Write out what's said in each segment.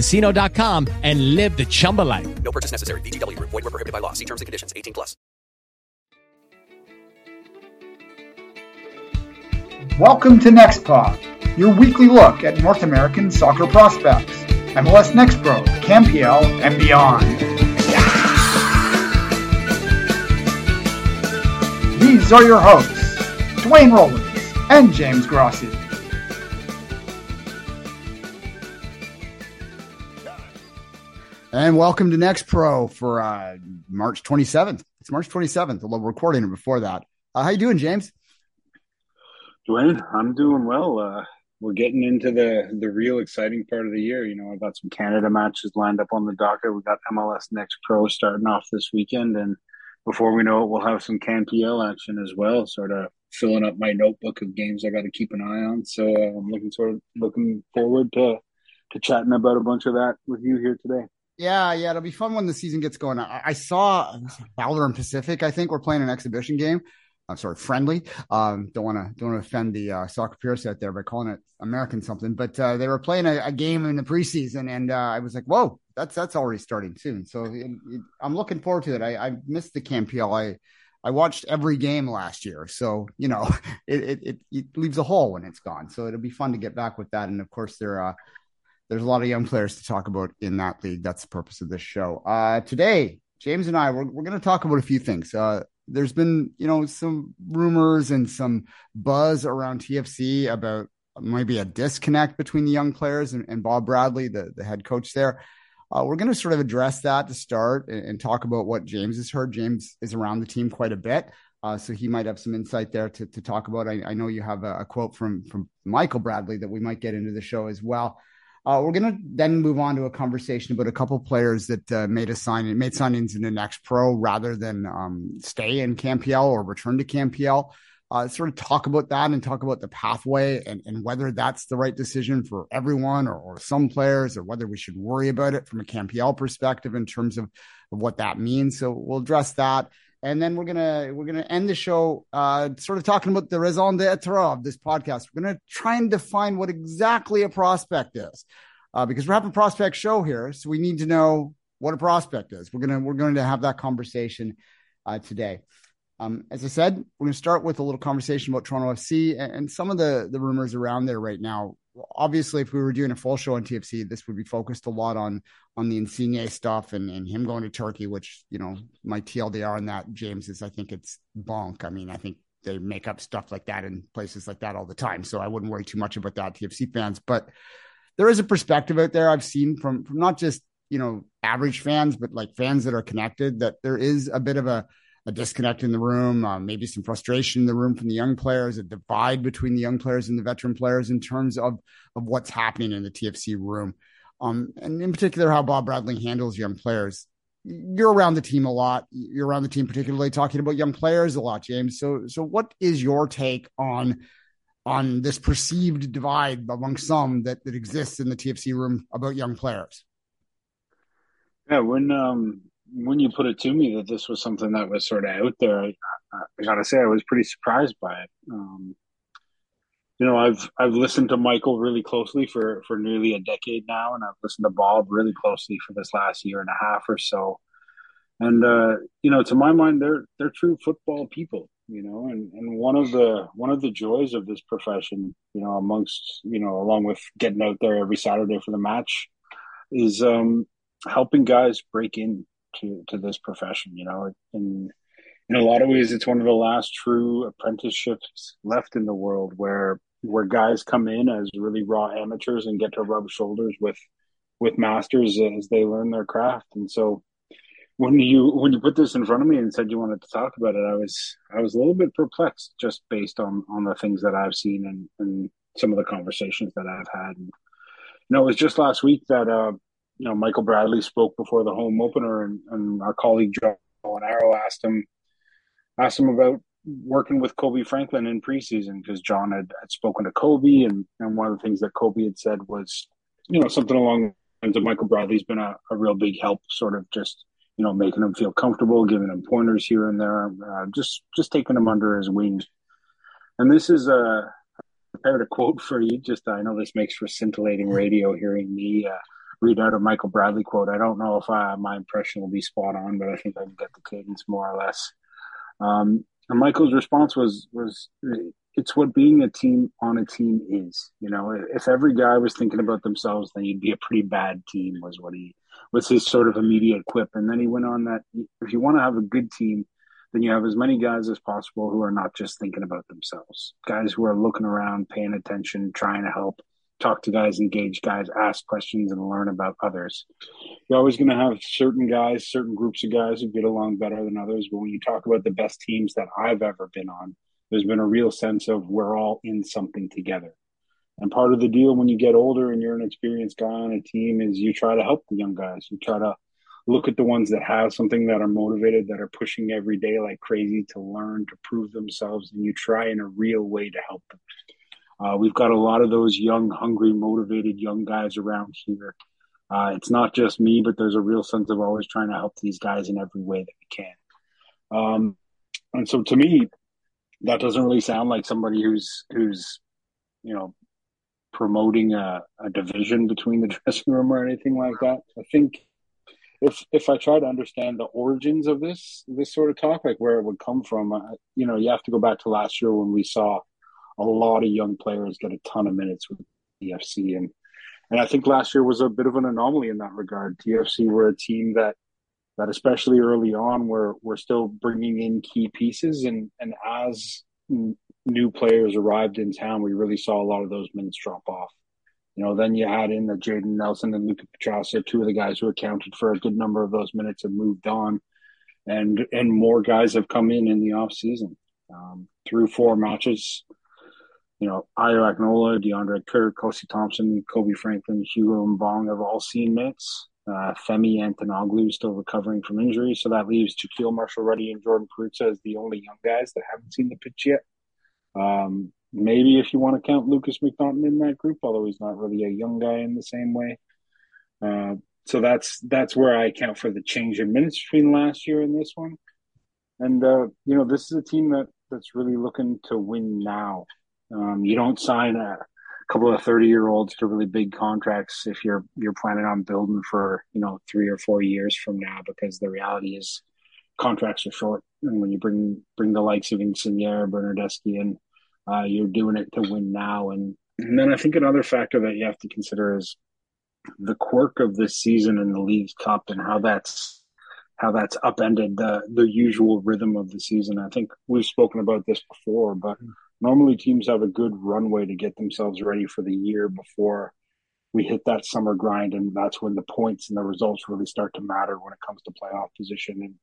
ChumbaCasino.com and live the Chumba life. No purchase necessary. VGW. Void were prohibited by law. See terms and conditions. 18 plus. Welcome to Next Pod, your weekly look at North American soccer prospects, MLS Next Pro, CanPL, and beyond. These are your hosts. Duane Rollins, and James Grossi. And welcome to Next Pro for uh, March 27th. It's March 27th, although we're recording it before that. Uh, how you doing, James? Duane, I'm doing well. Uh, we're getting into the the real exciting part of the year. You know, I've got some Canada matches lined up on the docket. We got MLS Next Pro starting off this weekend, and before we know it, we'll have some CanPL action as well. Sort of filling up my notebook of games I got to keep an eye on. So uh, I'm looking sort of looking forward to to chatting about a bunch of that with you here today. Yeah, yeah, it'll be fun when the season gets going. I, I saw Valour and Pacific. I think we're playing an exhibition game. I'm sorry, friendly. Um, don't want to don't want to offend the uh, soccer peers out there by calling it American something, but uh, they were playing a, a, game in the preseason, and uh, I was like, "Whoa, that's that's already starting soon." So it, it, I'm looking forward to it. I, I missed the CanPL. I I watched every game last year, so you know it, it it leaves a hole when it's gone. So it'll be fun to get back with that. And of course, there uh, there's a lot of young players to talk about in that league. That's the purpose of this show. Uh, today, James and I we're we're going to talk about a few things. Uh, there's been you know some rumors and some buzz around TFC about maybe a disconnect between the young players and, and Bob Bradley, the the head coach there. Uh, we're going to sort of address that to start and, and, talk about what James has heard. James is around the team quite a bit, uh, so he might have some insight there to, to talk about. I, I know you have a, a, quote from from Michael Bradley that we might get into the show as well. Uh, we're going to then move on to a conversation about a couple players that uh, made a sign made signings in the next pro rather than um, stay in CanPL or return to CanPL uh, sort of talk about that and talk about the pathway and, and whether that's the right decision for everyone or, or some players or whether we should worry about it from a CanPL perspective in terms of, of what that means. So we'll address that. And then we're gonna we're gonna end the show uh, sort of talking about the raison d'être of this podcast. We're gonna try and define what exactly a prospect is, uh, because we're having a prospect show here, so we need to know what a prospect is. We're gonna we're going to have that conversation uh, today. Um, as I said, we're to start with a little conversation about Toronto FC and, and, some of the the rumors around there right now. Obviously, if we were doing a full show on TFC, this would be focused a lot on on the Insigne stuff and, and him going to Turkey, which you know my TLDR on that, James is I think it's bonk. I mean, I think they make up stuff like that in places like that all the time, so I wouldn't worry too much about that, TFC fans. But there is a perspective out there I've seen from from not just you know average fans, but like fans that are connected that there is a bit of a a disconnect in the room, uh, maybe some frustration in the room from the young players, a divide between the young players and the veteran players in terms of of what's happening in the TFC room, um, and in particular how Bob Bradley handles young players. You're around the team a lot. You're around the team, particularly talking about young players a lot, James. So, so what is your take on on this perceived divide among some that that exists in the TFC room about young players? Yeah, when um when you put it to me that this was something that was sort of out there, I, I gotta say I was pretty surprised by it. Um, you know, I've I've listened to Michael really closely for for nearly a decade now, and I've listened to Bob really closely for this last year and a half or so. And uh, you know, to my mind, they're they're true football people. You know, and, and one of the one of the joys of this profession, you know, amongst you know, along with getting out there every Saturday for the match, is um, helping guys break in to to this profession you know and in a lot of ways, it's one of the last true apprenticeships left in the world where where guys come in as really raw amateurs and get to rub shoulders with with masters as they learn their craft. And so when you when you put this in front of me and said you wanted to talk about it, I was I was a little bit perplexed just based on on the things that I've seen and, and some of the conversations that I've had. And, you know, it was just last week that uh, you know Michael Bradley spoke before the home opener, and, and our colleague John Arrow asked him asked him about working with Kobe Franklin in preseason because John had, had spoken to Kobe, and, and one of the things that Kobe had said was, you know, something along the lines of Michael Bradley's been a, a real big help, sort of just you know making him feel comfortable, giving him pointers here and there, uh, just just taking him under his wing. And this is a prepared a quote for you. Just I know this makes for scintillating radio hearing me. Uh, read out a Michael Bradley quote. I don't know if I, my impression will be spot on, but I think I can get the cadence more or less. Um, and Michael's response was was it's what being a team on a team is. You know, if every guy was thinking about themselves, then you'd be a pretty bad team. Was what he was his sort of immediate quip. And then he went on that if you want to have a good team, then you have as many guys as possible who are not just thinking about themselves. Guys who are looking around, paying attention, trying to help, talk to guys, engage guys, ask questions, and learn about others. You're always going to have certain guys, certain groups of guys who get along better than others. But when you talk about the best teams that I've ever been on, there's been a real sense of we're all in something together. And part of the deal when you get older and you're an experienced guy on a team is you try to help the young guys. You try to look at the ones that have something that are motivated, that are pushing every day like crazy to learn, to prove themselves, and you try in a real way to help them. Uh, we've got a lot of those young, hungry, motivated young guys around here. Uh, it's not just me, but there's a real sense of always trying to help these guys in every way that we can. Um, and so to me, that doesn't really sound like somebody who's who's you know promoting a, a division between the dressing room or anything like that. I think if if I try to understand the origins of this this sort of talk, like where it would come from, uh, you know, you have to go back to last year when we saw a lot of young players get a ton of minutes with TFC, and and I think last year was a bit of an anomaly in that regard. TFC were a team that that especially early on were were still bringing in key pieces, and and as new players arrived in town, we really saw a lot of those minutes drop off. You know, then you add in the Jayden Nelson and Luca Petrasso, two of the guys who accounted for a good number of those minutes have moved on, and and more guys have come in in the off season. Um, through four matches, you know, Ayo Akinola, Deandre Kerr, Kosi Thompson, Kobe Franklin, Hugo Mbongue have all seen minutes. Uh, Themi Antonoglou still recovering from injury, so that leaves Jahkeele Marshall-Rutty and Jordan Perruzza as the only young guys that haven't seen the pitch yet. Um, maybe if you want to count Lukas MacNaughton in that group, although he's not really a young guy in the same way. Uh, so that's that's where I account for the change in minutes between last year and this one. And uh, you know, this is a team that that's really looking to win now. Um, you don't sign a couple of thirty year olds to really big contracts if you're you're planning on building for you know three or four years from now because the reality is contracts are short and when you bring bring the likes of Insigne, Bernardeschi in, uh, you're doing it to win now. And, and then I think another factor that you have to consider is the quirk of this season in the Leagues Cup and how that's how that's upended the the usual rhythm of the season. I think we've spoken about this before, but normally teams have a good runway to get themselves ready for the year before we hit that summer grind, and that's when the points and the results really start to matter when it comes to playoff position. And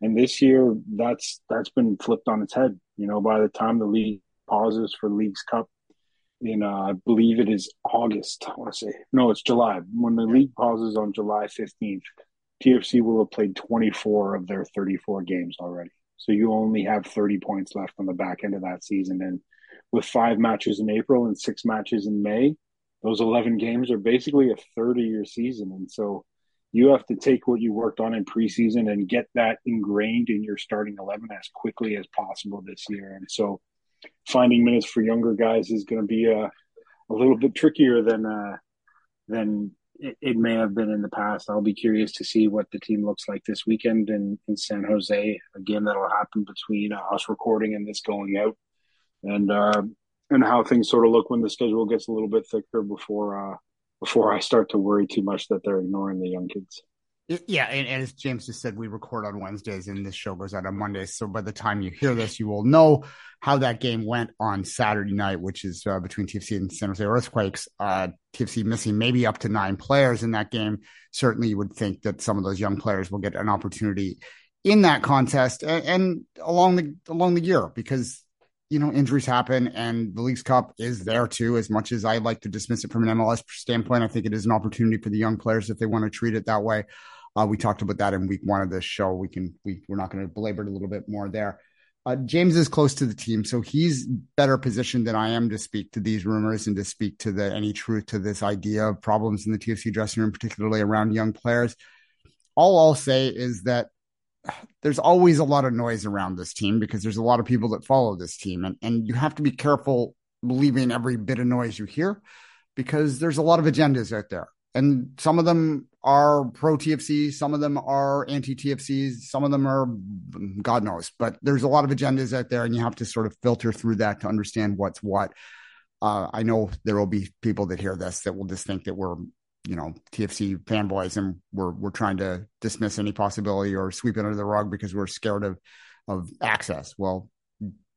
and this year, that's that's been flipped on its head. You know, by the time the league pauses for Leagues Cup, in uh, I believe it is August. I want to say no, it's July. When the league pauses on July fifteenth, TFC will have played twenty four of their thirty four games already. So you only have thirty points left on the back end of that season, and with five matches in April and six matches in May, those eleven games are basically a third of your season, and so you have to take what you worked on in preseason and get that ingrained in your starting 11 as quickly as possible this year. And so finding minutes for younger guys is going to be a, a little bit trickier than, uh, than it, may have been in the past. I'll be curious to see what the team looks like this weekend in, in San Jose, a game that'll happen between uh, us recording and this going out. And, uh, and how things sort of look when the schedule gets a little bit thicker before, uh, before I start to worry too much that they're ignoring the young kids. Yeah, and, and, as James just said, we record on Wednesdays and this show goes out on Mondays. So by the time you hear this, you will know how that game went on Saturday night, which is uh, between TFC and San Jose Earthquakes. Uh, TFC missing maybe up to nine players in that game. Certainly, you would think that some of those young players will get an opportunity in that contest and, and along the along the year because you know injuries happen and the Leagues Cup is there too. As much as I like to dismiss it from an MLS standpoint, I think it is an opportunity for the young players if they want to treat it that way. Uh, we talked about that in week one of this show. We can we we're not going to belabor it a little bit more there. Uh, James is close to the team, so he's better positioned than I am to speak to these rumors and to speak to the any truth to this idea of problems in the TFC dressing room, particularly around young players. All I'll say is that there's always a lot of noise around this team because there's a lot of people that follow this team, and and you have to be careful believing every bit of noise you hear because there's a lot of agendas out there. And some of them are pro TFC, some of them are anti TFCs, some of them are God knows, but there's a lot of agendas out there, and you have to sort of filter through that to understand what's what. Uh, I know there will be people that hear this that will just think that we're, you know, TFC fanboys and we're we're trying to dismiss any possibility or sweep it under the rug because we're scared of of access. Well,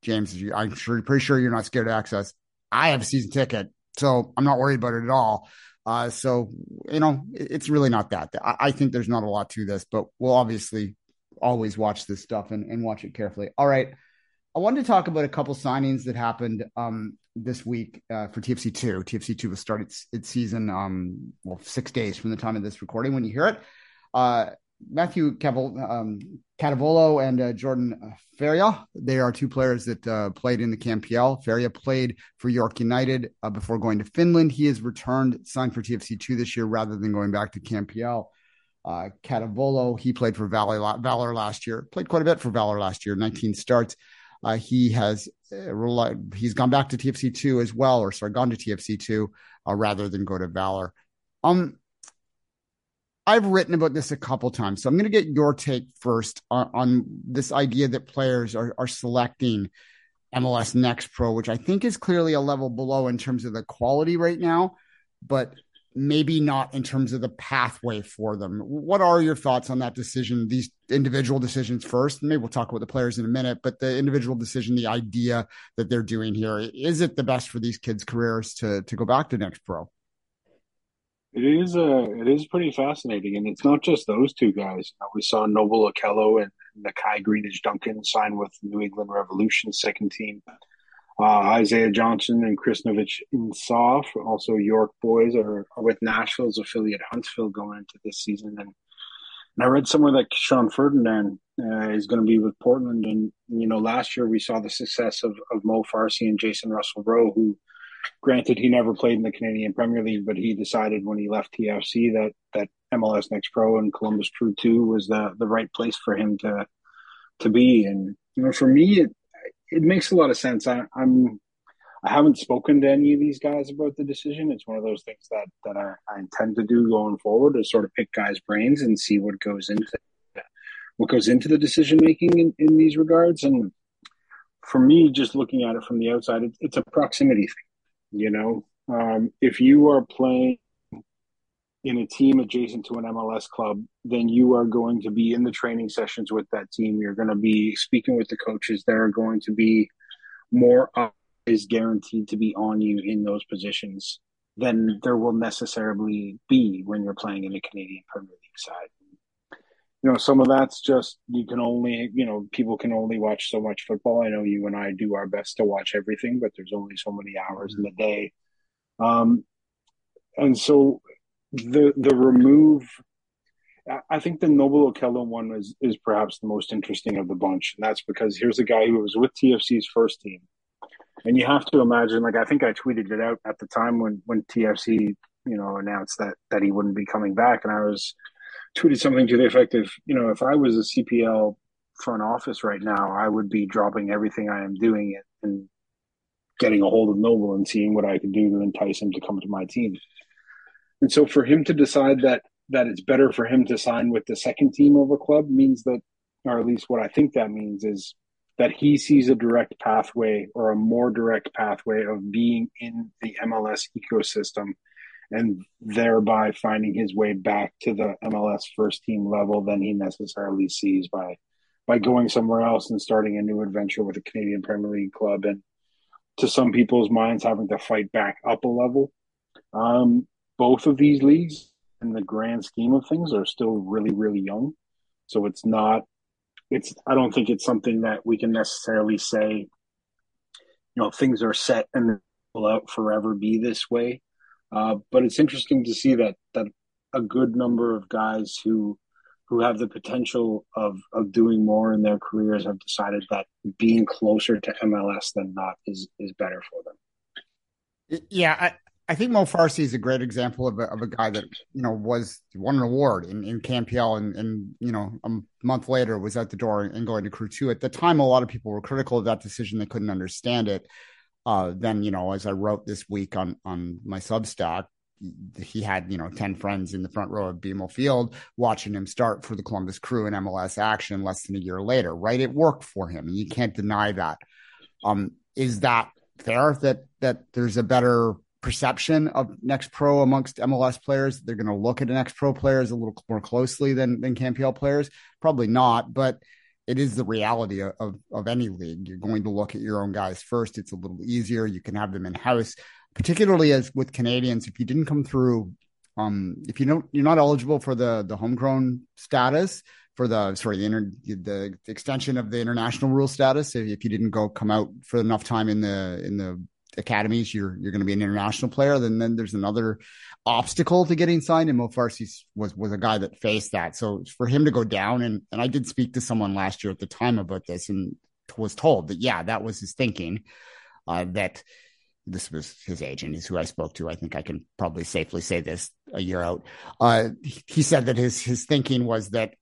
James, I'm sure pretty sure you're not scared of access. I have a season ticket, so I'm not worried about it at all. Uh, so you know, it's really not that. I, I, think there's not a lot to this, but we'll obviously always watch this stuff and, and watch it carefully. All right. I wanted to talk about a couple signings that happened um, this week uh, for TFC two. TFC two will start its, its season um, well six days from the time of this recording when you hear it. Uh, Matthew Caval, um, Catavolo and uh, Jordan Faria. They are two players that uh, played in the CanPL. Faria played for York United uh, before going to Finland. He has returned, signed for TFC2 this year rather than going back to CanPL. Uh, Catavolo, he played for Valour, Valour last year, played quite a bit for Valour last year, 19 starts. Uh, he has he's gone back to TFC2 as well, or sorry, gone to TFC2 uh, rather than go to Valour. Um, I've written about this a couple times, so I'm going to get your take first on, on this idea that players are, are selecting MLS Next Pro, which I think is clearly a level below in terms of the quality right now, but maybe not in terms of the pathway for them. What are your thoughts on that decision? These individual decisions first. Maybe we'll talk about the players in a minute, but the individual decision, the idea that they're doing here, is it the best for these kids' careers to to go back to Next Pro? It is uh, it is pretty fascinating, and it's not just those two guys. We saw Noble Okello and Nakai Greenidge Duncan sign with New England Revolution second team. Uh, Isaiah Johnson and Chrisnovic N'sa, also York boys, are, are, with Nashville's affiliate Huntsville going into this season. And, and I read somewhere that Sean Ferdinand uh, is going to be with Portland. And, you know, last year we saw the success of, of Mo Farsi and Jacen Russell Rowe, who Granted, he never played in the Canadian Premier League, but he decided when he left TFC that that MLS Next Pro and Columbus Crew Two was the the right place for him to to be. And you know, for me, it it makes a lot of sense. I, I'm I haven't spoken to any of these guys about the decision. It's one of those things that that I, I intend to do going forward is sort of pick guys' brains and see what goes into what goes into the decision making in, in these regards. And for me, just looking at it from the outside, it, it's a proximity thing. You know, um, if you are playing in a team adjacent to an MLS club, then you are going to be in the training sessions with that team. You're going to be speaking with the coaches. There are going to be more eyes guaranteed to be on you in those positions than there will necessarily be when you're playing in a Canadian Premier League side. You know, some of that's just you can only, you know, people can only watch so much football. I know you and I do our best to watch everything, but there's only so many hours mm-hmm. in the day. Um, and so the the remove I think the Noble Okello one is is perhaps the most interesting of the bunch. And that's because here's a guy who was with TFC's first team. And you have to imagine, like I think I tweeted it out at the time when when TFC, you know, announced that that he wouldn't be coming back. And I was tweeted something to the effect of, you know, if I was a CPL front office right now, I would be dropping everything I am doing and getting a hold of Noble and seeing what I could do to entice him to come to my team. And so for him to decide that that it's better for him to sign with the second team of a club means that, or at least what I think that means is that he sees a direct pathway or a more direct pathway of being in the MLS ecosystem and thereby finding his way back to the MLS first team level than he necessarily sees by by going somewhere else and starting a new adventure with a Canadian Premier League club and to some people's minds having to fight back up a level. Um, both of these leagues in the grand scheme of things are still really really young. So it's not it's I don't think it's something that we can necessarily say you know things are set and will out forever be this way. Uh, but it's interesting to see that that a good number of guys who who have the potential of of doing more in their careers have decided that being closer to MLS than not is is better for them. Yeah, I, think Mo Farsi is a great example of a, of a guy that you know was won an award in, in CanPL and and you know a month later was at the door and going to Crew Two. At the time, a lot of people were critical of that decision; they couldn't understand it. Uh, then you know, as I wrote this week on on my Substack, he had you know 10 friends in the front row of BMO Field watching him start for the Columbus Crew in MLS action less than a year later, right? It worked for him. You can't deny that. Um, is that fair that that there's a better perception of next pro amongst MLS players? They're going to look at next pro players a little more closely than than CanPL players? Probably not, but it is the reality of, of, of any league. You're going to look at your own guys first. It's a little easier. You can have them in house particularly as with Canadians, if you didn't come through, um, if you don't, you're not eligible for the the homegrown status for the sorry the inter, the extension of the international rule status. If, if you didn't go come out for enough time in the in the academies, you're you're going to be an international player. Then then there's another obstacle to getting signed, and Mo Farsi was was a guy that faced that. So for him to go down, and and I did speak to someone last year at the time about this, and was told that yeah, that was his thinking. Uh, that this was his agent is who I spoke to. I think I can probably safely say this a year out. Uh, he said that his his thinking was that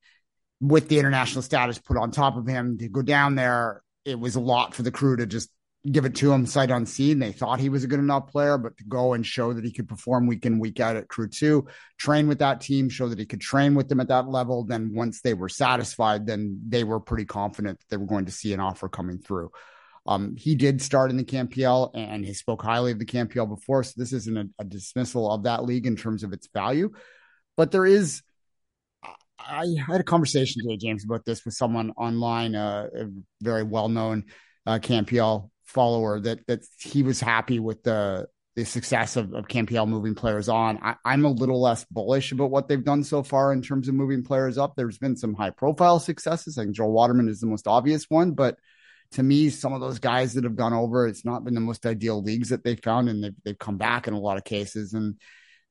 with the international status put on top of him to go down there, it was a lot for the crew to just give it to him sight unseen. They thought he was a good enough player, but to go and show that he could perform week in, week out at crew two, train with that team, show that he could train with them at that level. Then once they were satisfied, then they were pretty confident that they were going to see an offer coming through. Um, he did start in the CanPL and he spoke highly of the CanPL before. So this isn't a, a dismissal of that league in terms of its value. But there is, I had a conversation today, James, about this with someone online, uh, a very well known uh, CanPL follower, that that he was happy with the the success of, of CanPL moving players on. I, am a little less bullish about what they've done so far in terms of moving players up. There's been some high profile successes. I think Joel Waterman is the most obvious one, but to me, some of those guys that have gone over, it's not been the most ideal leagues that they found, and they've they've come back in a lot of cases. And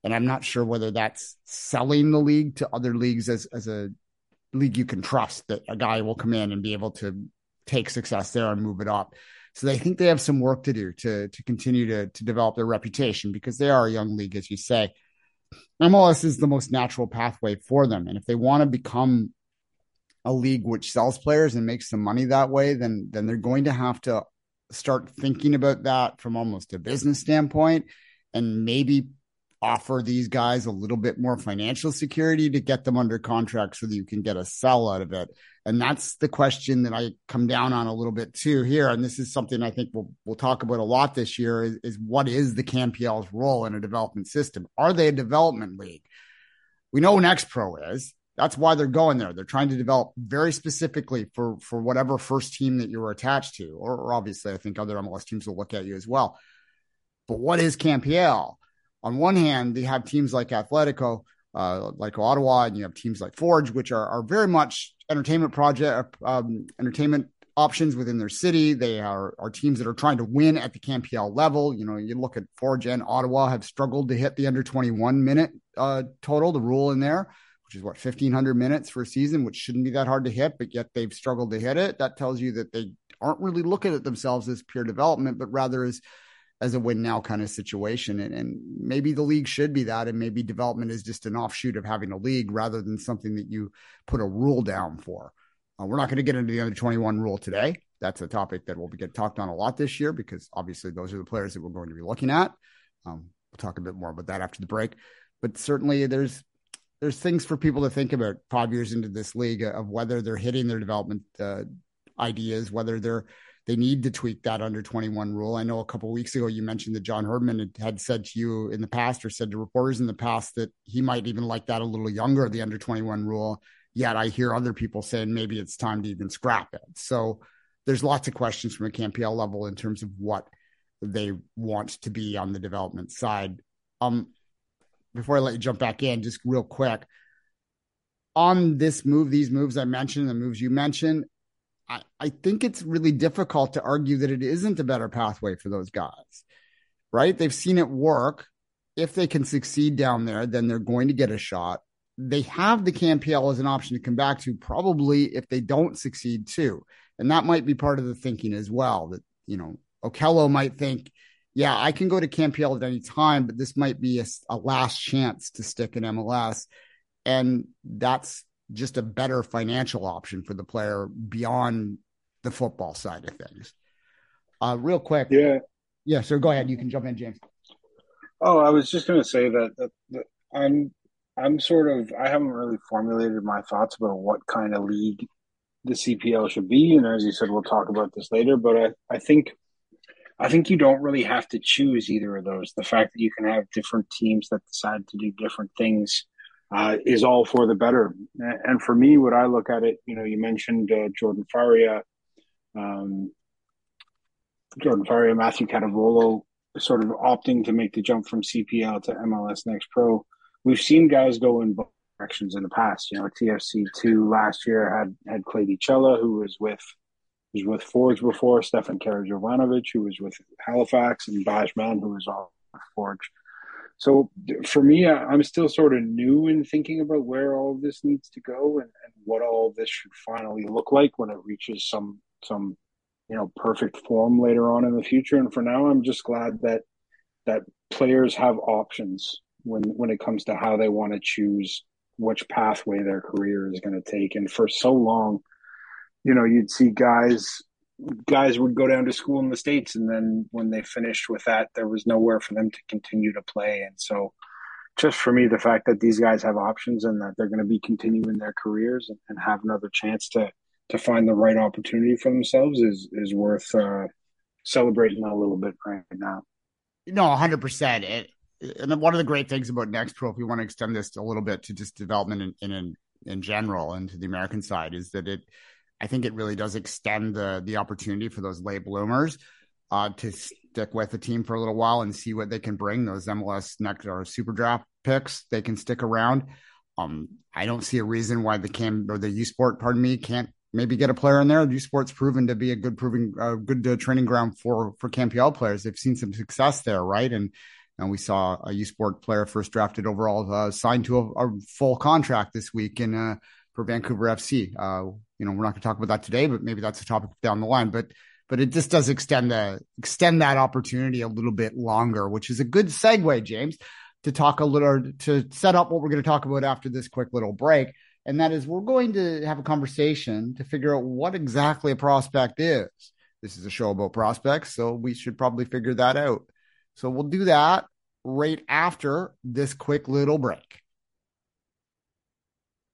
and I'm not sure whether that's selling the league to other leagues as as a league you can trust that a guy will come in and be able to take success there and move it up. So they think they have some work to do to to continue to to develop their reputation because they are a young league, as you say. MLS is the most natural pathway for them, and if they want to become a league which sells players and makes some money that way, then then they're going to have to start thinking about that from almost a business standpoint and maybe offer these guys a little bit more financial security to get them under contract so that you can get a sell out of it. And that's the question that I come down on a little bit too here. And this is something I think we'll we'll talk about a lot this year is, is what is the CanPL's role in a development system? Are they a development league? We know Next Pro is. That's why they're going there. They're trying to develop very specifically for for whatever first team that you're attached to, or, or obviously I think other MLS teams will look at you as well. But what is CanPL? On one hand, they have teams like Atletico, uh, like Ottawa, and you have teams like Forge, which are are very much entertainment project um, entertainment options within their city. They are, are teams that are trying to win at the CanPL level. You know, you look at Forge and Ottawa have struggled to hit the under 21 minute uh, total, the rule in there which is what 1500 minutes for a season, which shouldn't be that hard to hit, but yet they've struggled to hit it. That tells you that they aren't really looking at themselves as peer development, but rather as as a win now kind of situation. And, and maybe the league should be that, and maybe development is just an offshoot of having a league rather than something that you put a rule down for. Uh, we're not going to get into the under 21 rule today. That's a topic that will get talked on a lot this year because obviously those are the players that we're going to be looking at. Um, we'll talk a bit more about that after the break. But certainly there's there's things for people to think about five years into this league of whether they're hitting their development uh, ideas, whether they're they need to tweak that under 21 rule. I know a couple weeks ago you mentioned that John Herdman had said to you in the past or said to reporters in the past that he might even like that a little younger, the under 21 rule. Yet I hear other people saying maybe it's time to even scrap it. So there's lots of questions from a CanPL level in terms of what they want to be on the development side. Um, before I let you jump back in, just real quick on this move, these moves I mentioned, the moves you mentioned, I, I think it's really difficult to argue that it isn't a better pathway for those guys, right? They've seen it work. If they can succeed down there, then they're going to get a shot. They have the CanPL as an option to come back to, probably if they don't succeed too. And that might be part of the thinking as well. That, you know, Okello might think, yeah, I can go to CanPL at any time, but this might be a, a last chance to stick in MLS. And that's just a better financial option for the player beyond the football side of things. Uh, real quick. Yeah. Yeah. So go ahead. You can jump in, James. Oh, I was just going to say that, that, that I'm, I'm sort of, I haven't really formulated my thoughts about what kind of league the CPL should be. And as you said, we'll talk about this later, but I, I think, I think you don't really have to choose either of those. The fact that you can have different teams that decide to do different things uh, is all for the better. And for me, what I look at it, you know, you mentioned uh, Jordan Faria, um, Jordan Faria, Matthew Catavolo, sort of opting to make the jump from CPL to MLS Next Pro. We've seen guys go in both directions in the past. You know, TFC two last year had had Klaidi Cela, who was with was with Forge before, Stefan Karajovanovic, who was with Halifax, and Bajman, who was on Forge. So for me, I'm still sort of new in thinking about where all of this needs to go and, and what all of this should finally look like when it reaches some some you know perfect form later on in the future. And for now, I'm just glad that that players have options when when it comes to how they want to choose which pathway their career is going to take. And for so long, you know, you'd see guys guys would go down to school in the states and then when they finished with that there was nowhere for them to continue to play. And so just for me the fact that these guys have options and that they're going to be continuing their careers and, and, have another chance to to find the right opportunity for themselves is is worth uh, celebrating a little bit right now. No 100% it, and one of the great things about next pro if we want to extend this a little bit to just development in in, in general and to the american side is that it I think it really does extend the the opportunity for those late bloomers uh, to stick with the team for a little while and see what they can bring. Those MLS next or super draft picks, they can stick around. Um, I don't see a reason why the cam or the U Sport, pardon me, can't maybe get a player in there. U Sport's proven to be a good proving, uh, good uh, training ground for for CanPL players. They've seen some success there, right? And and we saw a U Sport player first drafted overall uh, signed to a, a, full contract this week in uh, for Vancouver FC. Uh, you know, we're not going to talk about that today, but maybe that's a topic down the line. But but it just does extend the extend that opportunity a little bit longer, which is a good segue, James, to talk a little to set up what we're going to talk about after this quick little break. And that is we're going to have a conversation to figure out what exactly a prospect is. This is a show about prospects, so we should probably figure that out. So we'll do that right after this quick little break.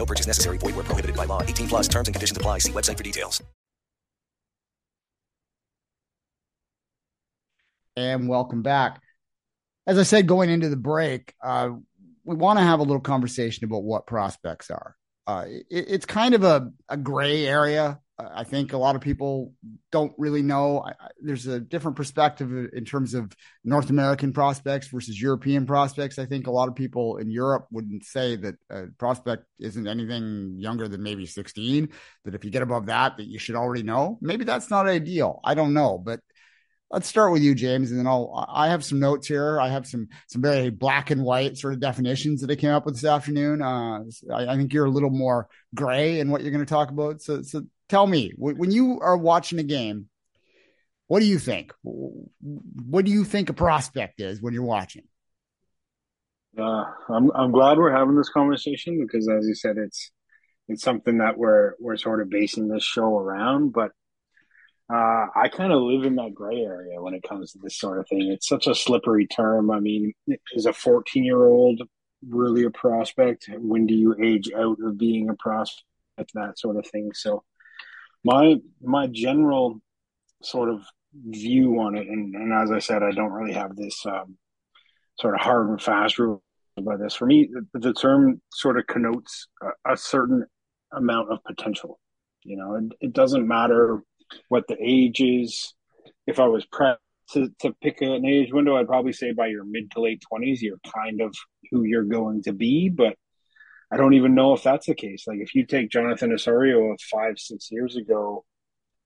No purchase necessary. Void where prohibited by law. 18 plus terms and conditions apply. See website for details. And welcome back. As I said, going into the break, uh, we want to have a little conversation about what prospects are. Uh, it, it's kind of a, a gray area I think a lot of people don't really know. I, there's a different perspective in terms of North American prospects versus European prospects. I think a lot of people in Europe wouldn't say that a prospect isn't anything younger than maybe 16. That if you get above that, that you should already know. Maybe that's not ideal. I don't know, but let's start with you, James, and then I'll. I have some notes here. I have some some very black and white sort of definitions that I came up with this afternoon. Uh, I, I think you're a little more gray in what you're going to talk about. So, so tell me when you are watching a game, what do you think? what do you think a prospect is when you're watching? Uh, I'm I'm glad we're having this conversation because, as you said, it's it's something that we're we're sort of basing this show around. But uh, I kind of live in that gray area when it comes to this sort of thing. It's such a slippery term. I mean, is a 14 year old really a prospect? When do you age out of being a prospect? That sort of thing. So my my general sort of view on it, and, and as I said, I don't really have this um, sort of hard and fast rule by this. For me, the, the term sort of connotes a, a, certain amount of potential. You know, it, it doesn't matter what the age is. If I was pressed to, to pick an age window, I'd probably say by your mid to late 20s, you're kind of who you're going to be. But I don't even know if that's the case. Like if you take Jonathan Osorio of five, six years ago,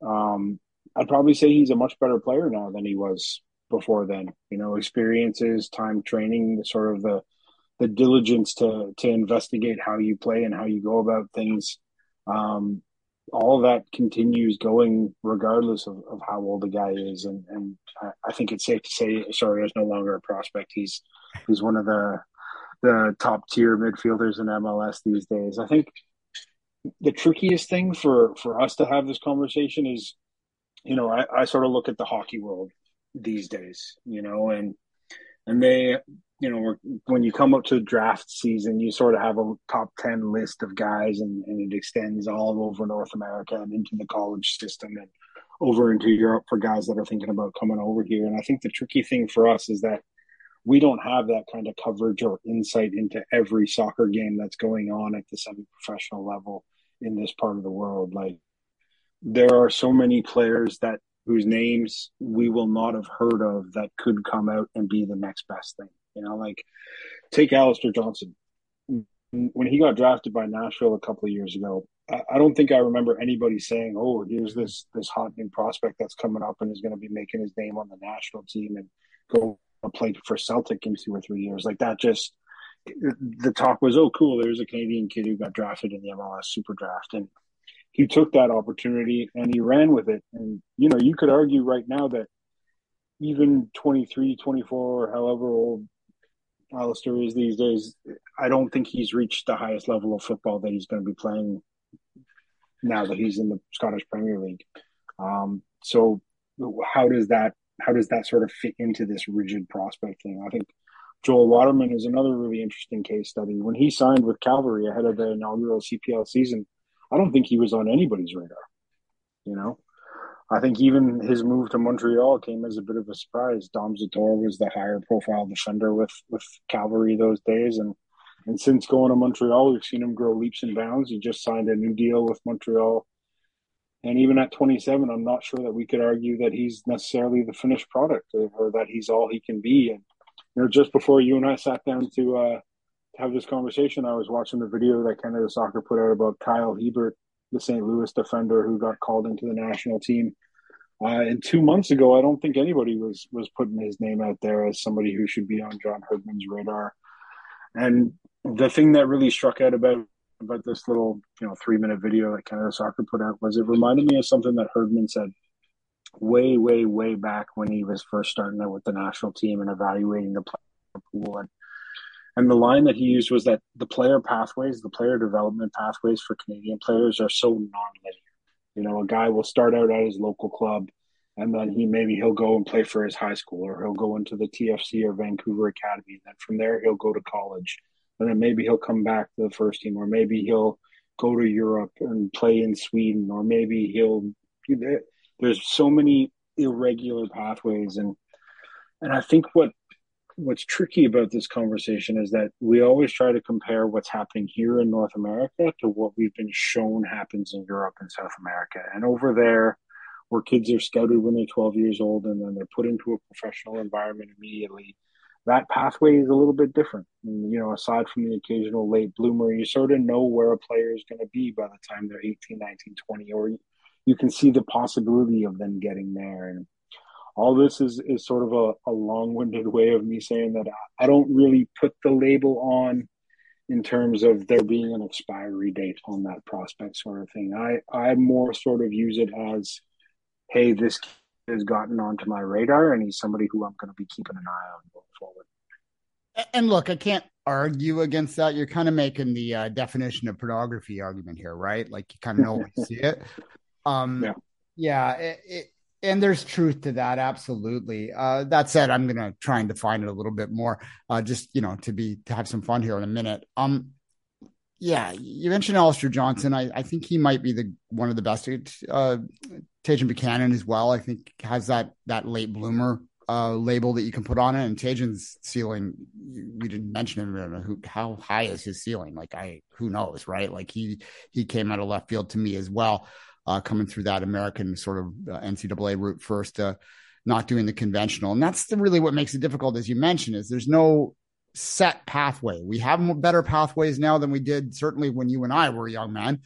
um, I'd probably say he's a much better player now than he was before then. You know, experiences, time training, sort of the the diligence to to investigate how you play and how you go about things. Um, all that continues going regardless of, of how old the guy is, and and I think it's safe to say Osorio is no longer a prospect. He's he's one of the the top tier midfielders in MLS these days. I think the trickiest thing for for us to have this conversation is, you know, I, I sort of look at the hockey world these days, you know, and and they, you know, when you come up to draft season, you sort of have a top ten list of guys, and, and it extends all over North America and into the college system and over into Europe for guys that are thinking about coming over here. And I think the tricky thing for us is that we don't have that kind of coverage or insight into every soccer game that's going on at the semi-professional level in this part of the world. Like there are so many players that whose names we will not have heard of that could come out and be the next best thing. You know, like take Alistair Johnston. When he got drafted by Nashville a couple of years ago, I don't think I remember anybody saying, "Oh, here's this this hot new prospect that's coming up and is going to be making his name on the national team and go play for Celtic in two or three years." Like that, just the talk was, "Oh, cool, there's a Canadian kid who got drafted in the MLS Super Draft," and he took that opportunity and he ran with it. And, you know, you could argue right now that even 23, 24, however old Alistair is these days, I don't think he's reached the highest level of football that he's going to be playing now that he's in the Scottish Premier League. Um, so how does that how does that sort of fit into this rigid prospect thing? I think Joel Waterman is another really interesting case study. When he signed with Calgary ahead of the inaugural CPL season, I don't think he was on anybody's radar. You know, I think even his move to Montreal came as a bit of a surprise. Dom Zator was the higher profile defender with with Calgary those days, and and since going to Montreal, we've seen him grow leaps and bounds. He just signed a new deal with Montreal. And even at 27, I'm not sure that we could argue that he's necessarily the finished product or, that he's all he can be. And you know, just before you and I sat down to uh, have this conversation, I was watching the video that Canada Soccer put out about Kyle Hiebert, the St. Louis defender who got called into the national team. Uh, and two months ago, I don't think anybody was was putting his name out there as somebody who should be on John Herdman's radar. And the thing that really struck out about about this little you know three minute video that Canada Soccer put out was it reminded me of something that Herdman said way way way back when he was first starting out with the national team and evaluating the player pool and and the line that he used was that the player pathways, the player development pathways for Canadian players are so non-linear. You know, a guy will start out at his local club and then he maybe he'll go and play for his high school or he'll go into the TFC or Vancouver Academy. And then from there he'll go to college. And then maybe he'll come back to the first team or maybe he'll go to Europe and play in Sweden or maybe he'll there's so many irregular pathways and and I think what what's tricky about this conversation is that we always try to compare what's happening here in North America to what we've been shown happens in Europe and South America. And over there, where kids are scouted when they're 12 years old and then they're put into a professional environment immediately, that pathway is a little bit different. And, you know, aside from the occasional late bloomer, you sort of know where a player is going to be by the time they're 18, 19, 20, or you can see the possibility of them getting there. And all this is is sort of a, a long-winded way of me saying that I don't really put the label on in terms of there being an expiry date on that prospect sort of thing. I I more sort of use it as, hey, this has gotten onto my radar, and he's somebody who I'm going to be keeping an eye on going forward. And look, I can't argue against that. You're kind of making the uh, definition of pornography argument here, right? Like you kind of know when you see it. Um, yeah, yeah it, it, and there's truth to that, absolutely. Uh, that said, I'm gonna try and define it a little bit more, uh, just you know, to be to have some fun here in a minute. Um, yeah, you mentioned Alistair johnston I, I think he might be the one of the best. Uh, Tajon Buchanan as well. I think has that that late bloomer uh, label that you can put on it. And Tajon's ceiling, we didn't mention him. Who, how high is his ceiling? Like I, who knows, right? Like he he came out of left field to me as well, uh, coming through that American sort of uh, NCAA route first, uh, not doing the conventional, and that's the, really what makes it difficult, as you mentioned, is there's no set pathway. We have better pathways now than we did certainly when you and I were young men.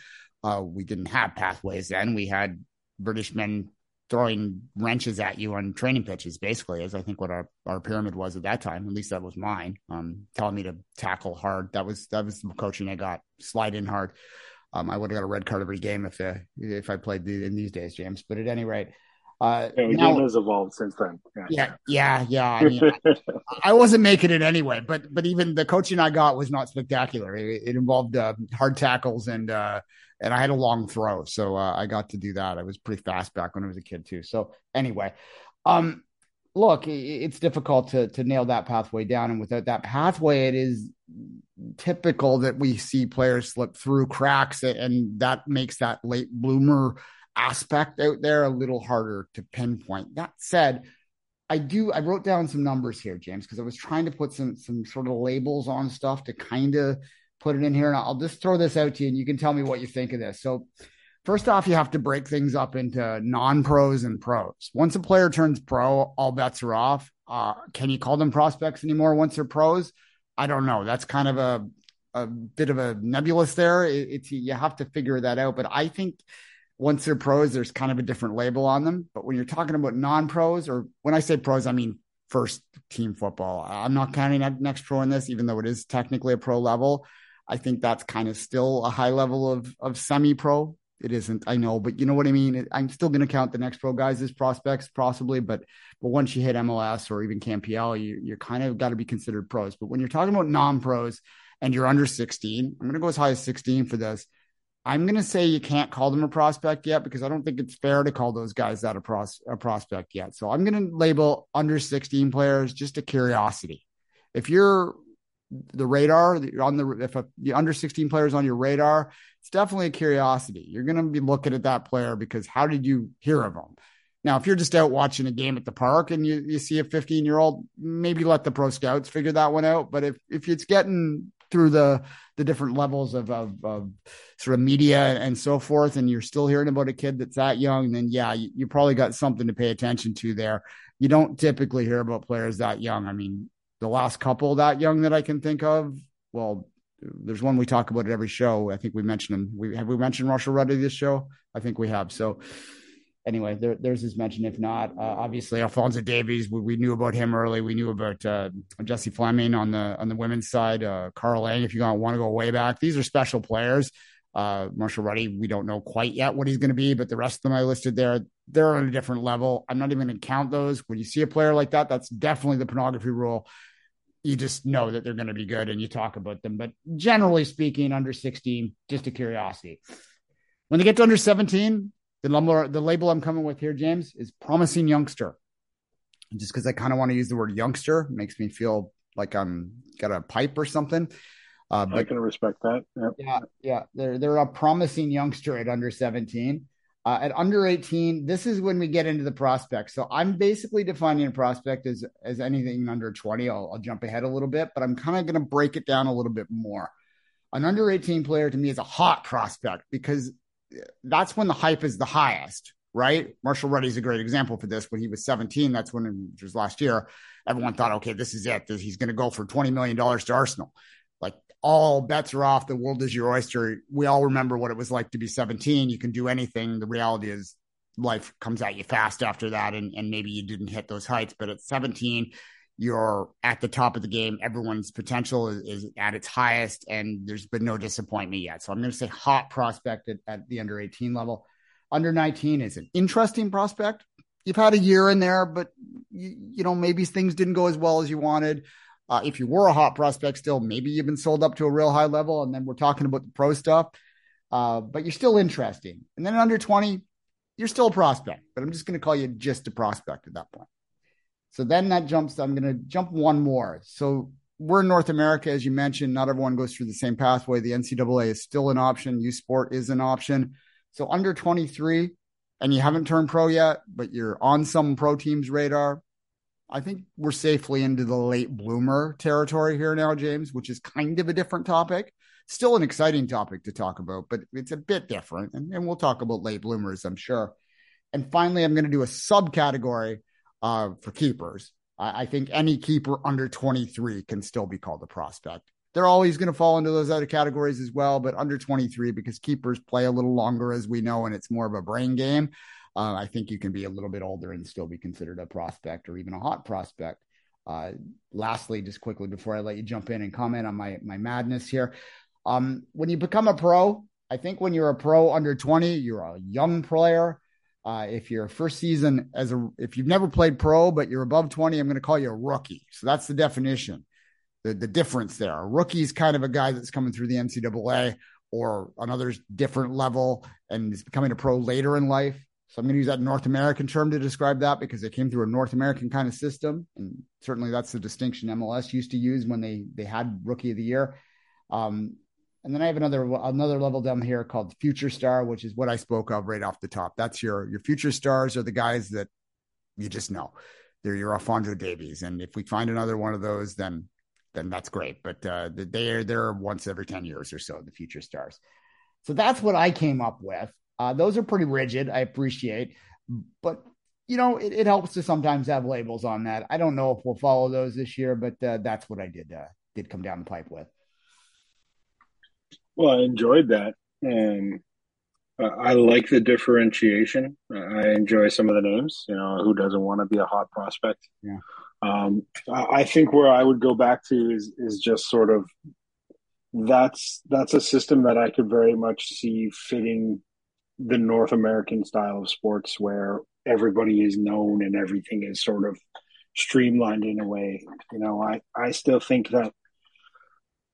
Uh, we didn't have pathways then. We had British men throwing wrenches at you on training pitches, basically, is I think what our, our pyramid was at that time. At least that was mine. Um, telling me to tackle hard. That was that was the coaching I got. Slide in hard. Um, I would have got a red card every game if uh, if I played the, in these days, James. But at any rate, uh, yeah, now, game has evolved since then. Yeah, yeah, yeah. yeah. I, mean, I, wasn't making it anyway, but but even the coaching I got was not spectacular. It, it involved uh, hard tackles and uh, and I had a long throw, so uh, I got to do that. I was pretty fast back when I was a kid too. So anyway, um, look, it's difficult to to nail that pathway down, and without that pathway, it is typical that we see players slip through cracks, and that makes that late bloomer aspect out there a little harder to pinpoint. That said, I do I wrote down some numbers here, James, because I was trying to put some some sort of labels on stuff to kind of put it in here. And I'll just throw this out to you and you can tell me what you think of this. So first off, you have to break things up into non-pros and pros. Once a player turns pro, all bets are off. Uh, can you call them prospects anymore once they're pros? I don't know. That's kind of a a bit of a nebulous there. It, it's you have to figure that out. But I think once they're pros, there's kind of a different label on them. But when you're talking about non-pros, or when I say pros, I mean first team football. I'm not counting that next pro in this, even though it is technically a pro level. I think that's kind of still a high level of of semi pro. It isn't, I know, but you know what I mean. I'm still going to count the next pro guys as prospects, possibly, but but once you hit MLS or even CanPL, you you're kind of got to be considered pros. But when you're talking about non pros and you're under 16, I'm going to go as high as 16 for this. I'm going to say you can't call them a prospect yet because I don't think it's fair to call those guys that a, pros- a prospect yet. So I'm going to label under 16 players just a curiosity. If you're the radar on the if a, the under 16 players on your radar it's definitely a curiosity. You're going to be looking at that player because how did you hear of him? Now if you're just out watching a game at the park and you, you see a 15 year old maybe let the pro scouts figure that one out. But if if it's getting through the the different levels of, of, of sort of media and so forth and you're still hearing about a kid that's that young then yeah you, you probably got something to pay attention to there. You don't typically hear about players that young. I mean the last couple that young that I can think of. Well, there's one we talk about at every show. I think we mentioned him. We have we mentioned Marshall Rutty this show. I think we have. So anyway, there, there's his mention. If not, uh, obviously Alfonso Davies. We, we, knew about him early. We knew about uh, Jessie Fleming on the on the women's side. Uh, Kara Lang. If you want to go way back, these are special players. Uh, Marshall Rutty, we don't know quite yet what he's going to be, but the rest of them I listed there, they're on a different level. I'm not even going to count those. When you see a player like that, that's definitely the pornography rule you just know that they're going to be good and you talk about them. But generally speaking, under 16, just a curiosity. When they get to under 17, the number, the label I'm coming with here, James, is promising youngster. Just because I kind of want to use the word youngster makes me feel like I'm got a pipe or something. Uh, but, I can respect that. Yep. Yeah, yeah, they're they're a promising youngster at under 17. Uh, at under 18, this is when we get into the prospect. So I'm basically defining a prospect as as anything under 20. I'll, I'll jump ahead a little bit, but I'm kind of going to break it down a little bit more. An under 18 player to me is a hot prospect because that's when the hype is the highest, right? Marshall Rutty is a great example for this. When he was 17, that's when it was last year. Everyone thought, okay, this is it. He's going to go for $20 million to Arsenal all bets are off. The world is your oyster. We all remember what it was like to be 17. You can do anything. The reality is life comes at you fast after that. And, and maybe you didn't hit those heights, but at 17, you're at the top of the game. Everyone's potential is, is at its highest, and there's been no disappointment yet. So I'm going to say hot prospect at, at the under 18 level. Under 19 is an interesting prospect you've had a year in there, but you, you know, maybe things didn't go as well as you wanted. Uh, if you were a hot prospect still, maybe you've been sold up to a real high level, and then we're talking about the pro stuff. Uh, but you're still interesting. And then under 20, you're still a prospect, but I'm just going to call you just a prospect at that point. So then that jumps, I'm going to jump one more. So we're in North America, as you mentioned. Not everyone goes through the same pathway. The NCAA is still an option. U Sport is an option. So under 23, and you haven't turned pro yet, but you're on some pro teams' radar, I think we're safely into the late bloomer territory here now, James, which is kind of a different topic. Still an exciting topic to talk about, but it's a bit different. And, and we'll talk about late bloomers, I'm sure. And finally, I'm going to do a subcategory uh, for keepers. I, I think any keeper under 23 can still be called a prospect. They're always going to fall into those other categories as well, but under 23 because keepers play a little longer, as we know, and it's more of a brain game. Uh, I think you can be a little bit older and still be considered a prospect or even a hot prospect. Uh, lastly, just quickly before I let you jump in and comment on my my madness here, um, when you become a pro, I think when you're a pro under 20, you're a young player. Uh, if you're first season as a, if you've never played pro but you're above 20, I'm going to call you a rookie. So that's the definition, the the difference there. A rookie is kind of a guy that's coming through the NCAA or another different level and is becoming a pro later in life. So I'm going to use that North American term to describe that because it came through a North American kind of system, and certainly that's the distinction MLS used to use when they they had Rookie of the Year. Um, and then I have another another level down here called Future Star, which is what I spoke of right off the top. That's your your future stars are the guys that you just know. They're your Alfonso Davies, and if we find another one of those, then then that's great. But uh, they're once every ten years or so the future stars. So that's what I came up with. Uh, those are pretty rigid. I appreciate, but you know, it, it, helps to sometimes have labels on that. I don't know if we'll follow those this year, but uh, that's what I did uh, did come down the pipe with. Well, I enjoyed that, and I like the differentiation. I enjoy some of the names. You know, who doesn't want to be a hot prospect? Yeah. Um, I think where I would go back to is is just sort of that's that's a system that I could very much see fitting the North American style of sports where everybody is known and everything is sort of streamlined in a way. You know, I, I still think that,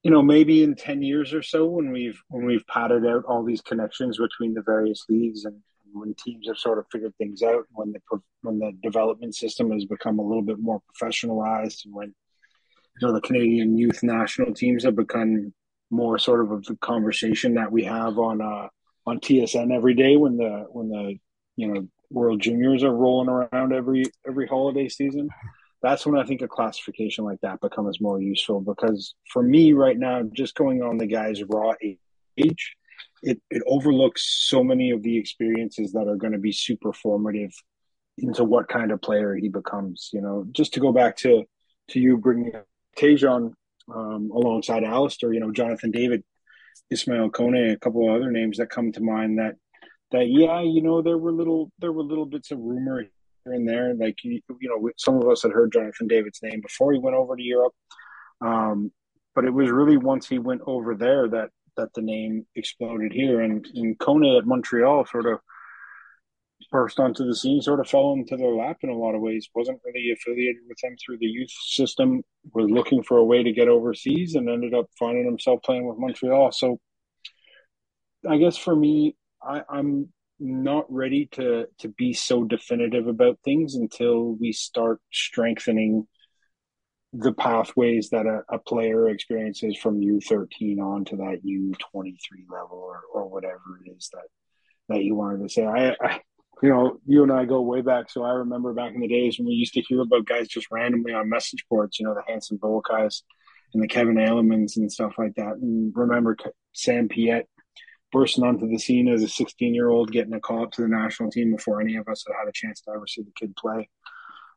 you know, maybe in 10 years or so when we've when we've padded out all these connections between the various leagues and, when teams have sort of figured things out, when the when the development system has become a little bit more professionalized and when you know the Canadian youth national teams have become more sort of the conversation that we have on uh on TSN every day when the when the you know World Juniors are rolling around every every holiday season. That's when I think a classification like that becomes more useful because for me right now, just going on the guy's raw age, it, it overlooks so many of the experiences that are going to be super formative into what kind of player he becomes. You know, just to go back to to you bringing Tajon um, alongside Alistair, you know, Jonathan David Ismail Kone, a couple of other names that come to mind that that yeah, you know, there were little there were little bits of rumor here and there. Like you, you know, some of us had heard Jonathan David's name before he went over to Europe, um, but it was really once he went over there that that the name exploded here. And, and Kone at Montreal sort of burst onto the scene, sort of fell into their lap in a lot of ways. wasn't really affiliated with them through the youth system. Was looking for a way to get overseas, and ended up finding himself playing with Montreal. So, I guess for me, I, I'm not ready to to be so definitive about things until we start strengthening the pathways that a, a player experiences from U13 on to that U23 level or, or whatever it is that that you wanted to say. I, I you know, you and I go way back. So I remember back in the days when we used to hear about guys just randomly on message boards, you know, the Hanson Boakais and the Kevin Alemans and stuff like that. And remember Sam Piette bursting onto the scene as a 16 year old, getting a call up to the national team before any of us had had a chance to ever see the kid play.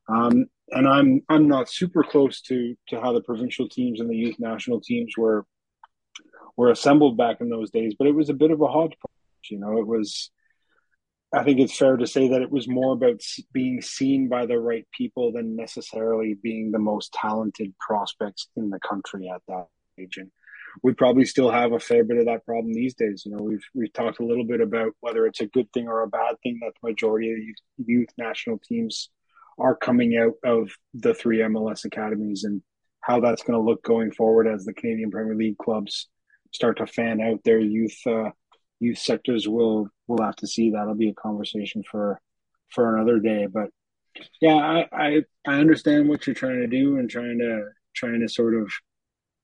Um, and I'm I'm not super close to to how the provincial teams and the youth national teams were were assembled back in those days, but it was a bit of a hodgepodge. You know, it was I think it's fair to say that it was more about being seen by the right people than necessarily being the most talented prospects in the country at that age. And we probably still have a fair bit of that problem these days. You know, we've we've talked a little bit about whether it's a good thing or a bad thing that the majority of youth, national teams are coming out of the three MLS academies and how that's going to look going forward as the Canadian Premier League clubs start to fan out their youth uh, youth sectors. We'll we'll have to see. That'll be a conversation for for another day. But yeah, I, I I understand what you're trying to do and trying to trying to sort of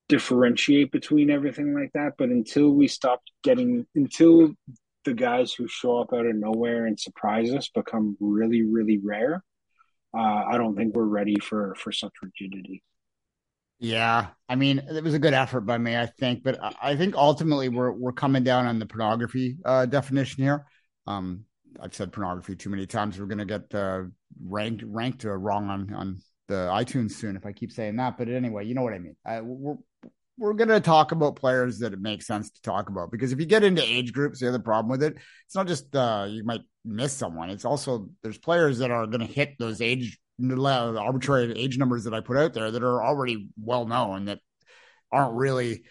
differentiate between everything like that. But until we stop getting until the guys who show up out of nowhere and surprise us become really really rare, uh, I don't think we're ready for for such rigidity. Yeah, I mean, it was a good effort by me, I think, but I think ultimately we're we're coming down on the pornography uh, definition here. Um, I've said pornography too many times. We're going to get uh, ranked ranked uh, wrong on on the iTunes soon if I keep saying that. But anyway, you know what I mean. I, we're we're going to talk about players that it makes sense to talk about because if you get into age groups, the other problem with it, it's not just uh, you might miss someone. It's also there's players that are going to hit those age arbitrary age numbers that I put out there that are already well known that aren't really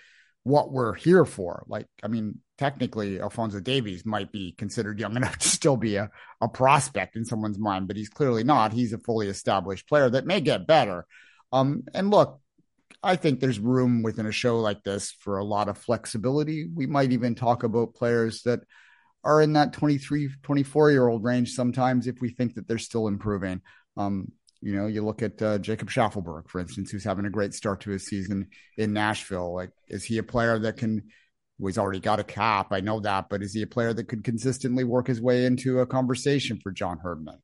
what we're here for. Like, I mean, technically, Alfonso Davies might be considered young enough to still be a, a prospect in someone's mind, but he's clearly not. He's a fully established player that may get better. Um, and look, I think there's room within a show like this for a lot of flexibility. We might even talk about players that are in that 23, 24 year old range sometimes if we think that they're still improving. Um, you know, you look at uh, Jacob Shaffelburg, for instance, who's having a great start to his season in Nashville. Like, is he a player that can? Well, he's already got a cap. I know that, but is he a player that could consistently work his way into a conversation for John Herdman?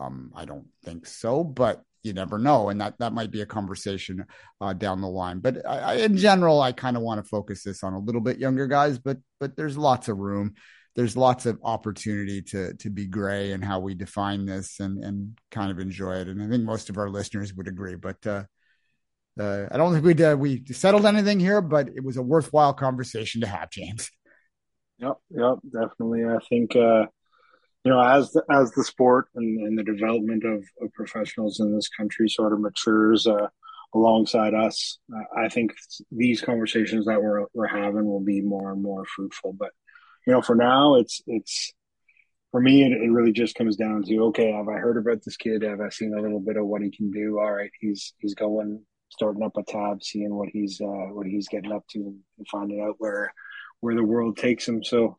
Um, I don't think so, but you never know, and that that might be a conversation uh, down the line. But I, I, in general, I kind of want to focus this on a little bit younger guys, but but there's lots of room there's lots of opportunity to to be gray in how we define this and and kind of enjoy it. And I think most of our listeners would agree. But uh, uh, I don't think we uh, we settled anything here, but it was a worthwhile conversation to have, James. Yep, yep, definitely. I think uh, you know as the, as the sport and, and the development of, of, professionals in this country sort of matures uh, alongside us, I think these conversations that we're we're having will be more and more fruitful. But you know, for now, it's it's for me, it, it really just comes down to okay, have I heard about this kid? Have I seen a little bit of what he can do? All right, he's he's going starting up a tab, seeing what he's uh, what he's getting up to, and finding out where where the world takes him. So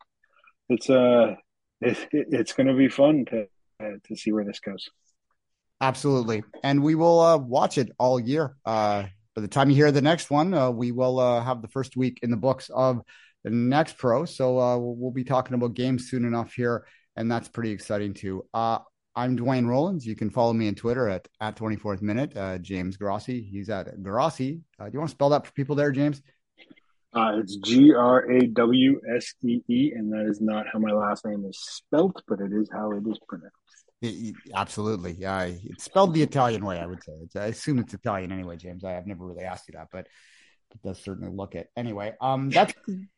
it's uh it, it, it's going to be fun to uh, to see where this goes. Absolutely, and we will uh, watch it all year. Uh, by the time you hear the next one, uh, we will uh, have the first week in the books of the next pro. So uh, we'll be talking about games soon enough here, and that's pretty exciting too. Uh, I'm Duane Rollins. You can follow me on Twitter at at 24th minute. Uh, James Grossi. He's at Grossi. Uh, do you want to spell that for people there, James? Uh, it's G R A W S E E, and that is not how my last name is spelt, but it is how it is pronounced. It, absolutely, yeah. It's spelled the Italian way, I would say. It's, I assume it's Italian anyway, James. I have never really asked you that, but it does certainly look it. Anyway, um, that's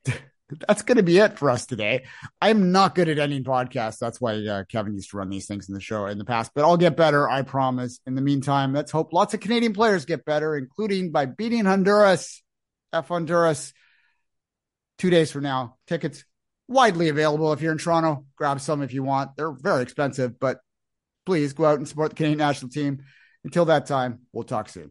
that's going to be it for us today. I'm not good at ending podcasts. That's why uh, Kevin used to run these things in the show in the past, but I'll get better. I promise. In the meantime, let's hope lots of Canadian players get better, including by beating Honduras. F Honduras. Two days from now, tickets widely available. If you're in Toronto, grab some if you want. They're very expensive, but please go out and support the Canadian national team. Until that time, we'll talk soon.